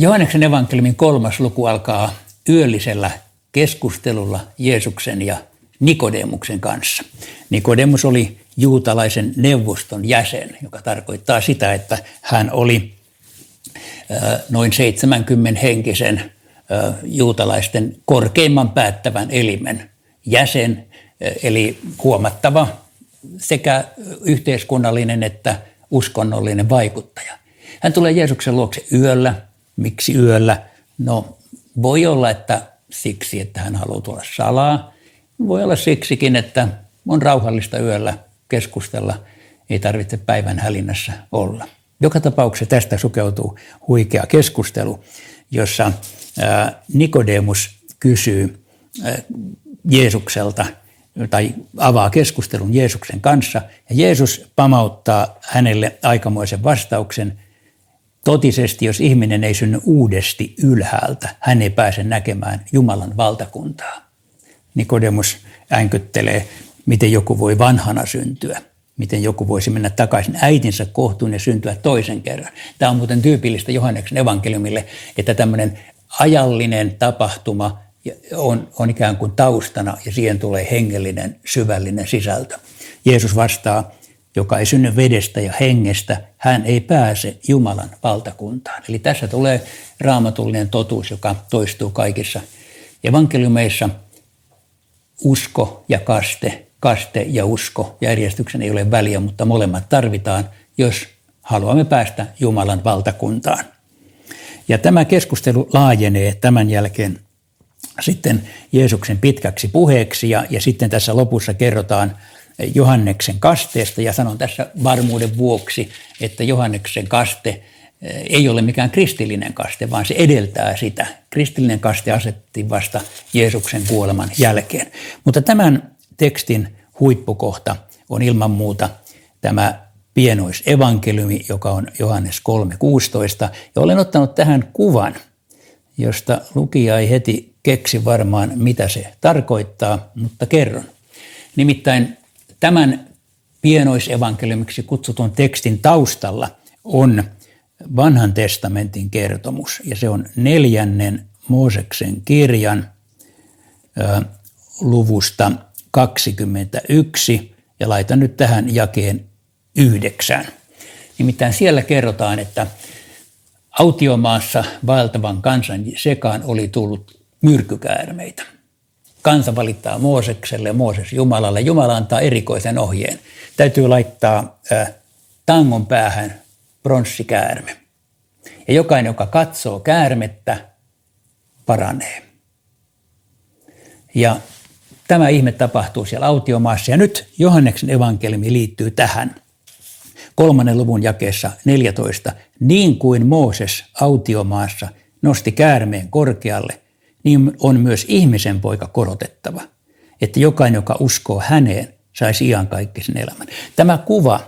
Johanneksen evankeliumin kolmas luku alkaa yöllisellä keskustelulla Jeesuksen ja Nikodemuksen kanssa. Nikodemus oli juutalaisen neuvoston jäsen, joka tarkoittaa sitä, että hän oli noin 70 henkisen juutalaisten korkeimman päättävän elimen jäsen, eli huomattava sekä yhteiskunnallinen että uskonnollinen vaikuttaja. Hän tulee Jeesuksen luokse yöllä. Miksi yöllä? No voi olla, että siksi, että hän haluaa tulla salaa. Voi olla siksikin, että on rauhallista yöllä keskustella, ei tarvitse päivän hälinnässä olla. Joka tapauksessa tästä sukeutuu huikea keskustelu, jossa Nikodemus kysyy Jeesukselta tai avaa keskustelun Jeesuksen kanssa. Ja Jeesus pamauttaa hänelle aikamoisen vastauksen. Totisesti, jos ihminen ei synny uudesti ylhäältä, hän ei pääse näkemään Jumalan valtakuntaa. Nikodemus änkyttelee, miten joku voi vanhana syntyä miten joku voisi mennä takaisin äitinsä kohtuun ja syntyä toisen kerran. Tämä on muuten tyypillistä Johanneksen evankeliumille, että tämmöinen ajallinen tapahtuma on, on ikään kuin taustana ja siihen tulee hengellinen, syvällinen sisältö. Jeesus vastaa, joka ei synny vedestä ja hengestä, hän ei pääse Jumalan valtakuntaan. Eli tässä tulee raamatullinen totuus, joka toistuu kaikissa evankeliumeissa. Usko ja kaste kaste ja usko. Järjestyksen ei ole väliä, mutta molemmat tarvitaan, jos haluamme päästä Jumalan valtakuntaan. Ja tämä keskustelu laajenee tämän jälkeen sitten Jeesuksen pitkäksi puheeksi ja, ja sitten tässä lopussa kerrotaan Johanneksen kasteesta ja sanon tässä varmuuden vuoksi, että Johanneksen kaste eh, ei ole mikään kristillinen kaste, vaan se edeltää sitä. Kristillinen kaste asetti vasta Jeesuksen kuoleman jälkeen. Mutta tämän tekstin huippukohta on ilman muuta tämä pienoisevankeliumi, joka on Johannes 3.16. Ja olen ottanut tähän kuvan, josta lukija ei heti keksi varmaan, mitä se tarkoittaa, mutta kerron. Nimittäin tämän pienoisevankeliumiksi kutsutun tekstin taustalla on vanhan testamentin kertomus, ja se on neljännen Mooseksen kirjan luvusta 21 ja laitan nyt tähän jakeen 9. Nimittäin siellä kerrotaan, että autiomaassa vaeltavan kansan sekaan oli tullut myrkykäärmeitä. Kansa valittaa Moosekselle, Mooses Jumalalle. Jumala antaa erikoisen ohjeen. Täytyy laittaa äh, tangon päähän pronssikäärme. Ja jokainen, joka katsoo käärmettä, paranee. Ja Tämä ihme tapahtuu siellä autiomaassa ja nyt Johanneksen evankeliumi liittyy tähän. Kolmannen luvun jakeessa 14. Niin kuin Mooses autiomaassa nosti käärmeen korkealle, niin on myös ihmisen poika korotettava, että jokainen, joka uskoo häneen, saisi iankaikkisen elämän. Tämä kuva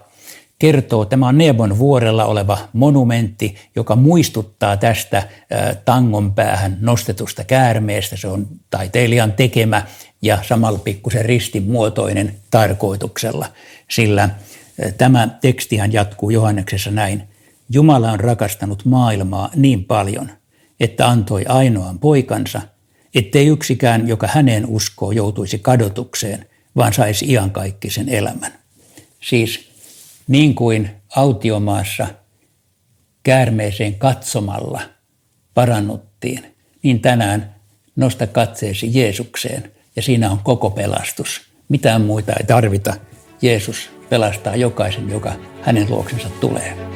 kertoo, tämä on Nebon vuorella oleva monumentti, joka muistuttaa tästä tangon päähän nostetusta käärmeestä. Se on taiteilijan tekemä ja samalla pikkusen ristimuotoinen tarkoituksella, sillä tämä tekstihan jatkuu Johanneksessa näin. Jumala on rakastanut maailmaa niin paljon, että antoi ainoan poikansa, ettei yksikään, joka häneen uskoo, joutuisi kadotukseen, vaan saisi iankaikkisen elämän. Siis niin kuin autiomaassa käärmeeseen katsomalla parannuttiin, niin tänään nosta katseesi Jeesukseen ja siinä on koko pelastus. Mitään muita ei tarvita. Jeesus pelastaa jokaisen, joka hänen luoksensa tulee.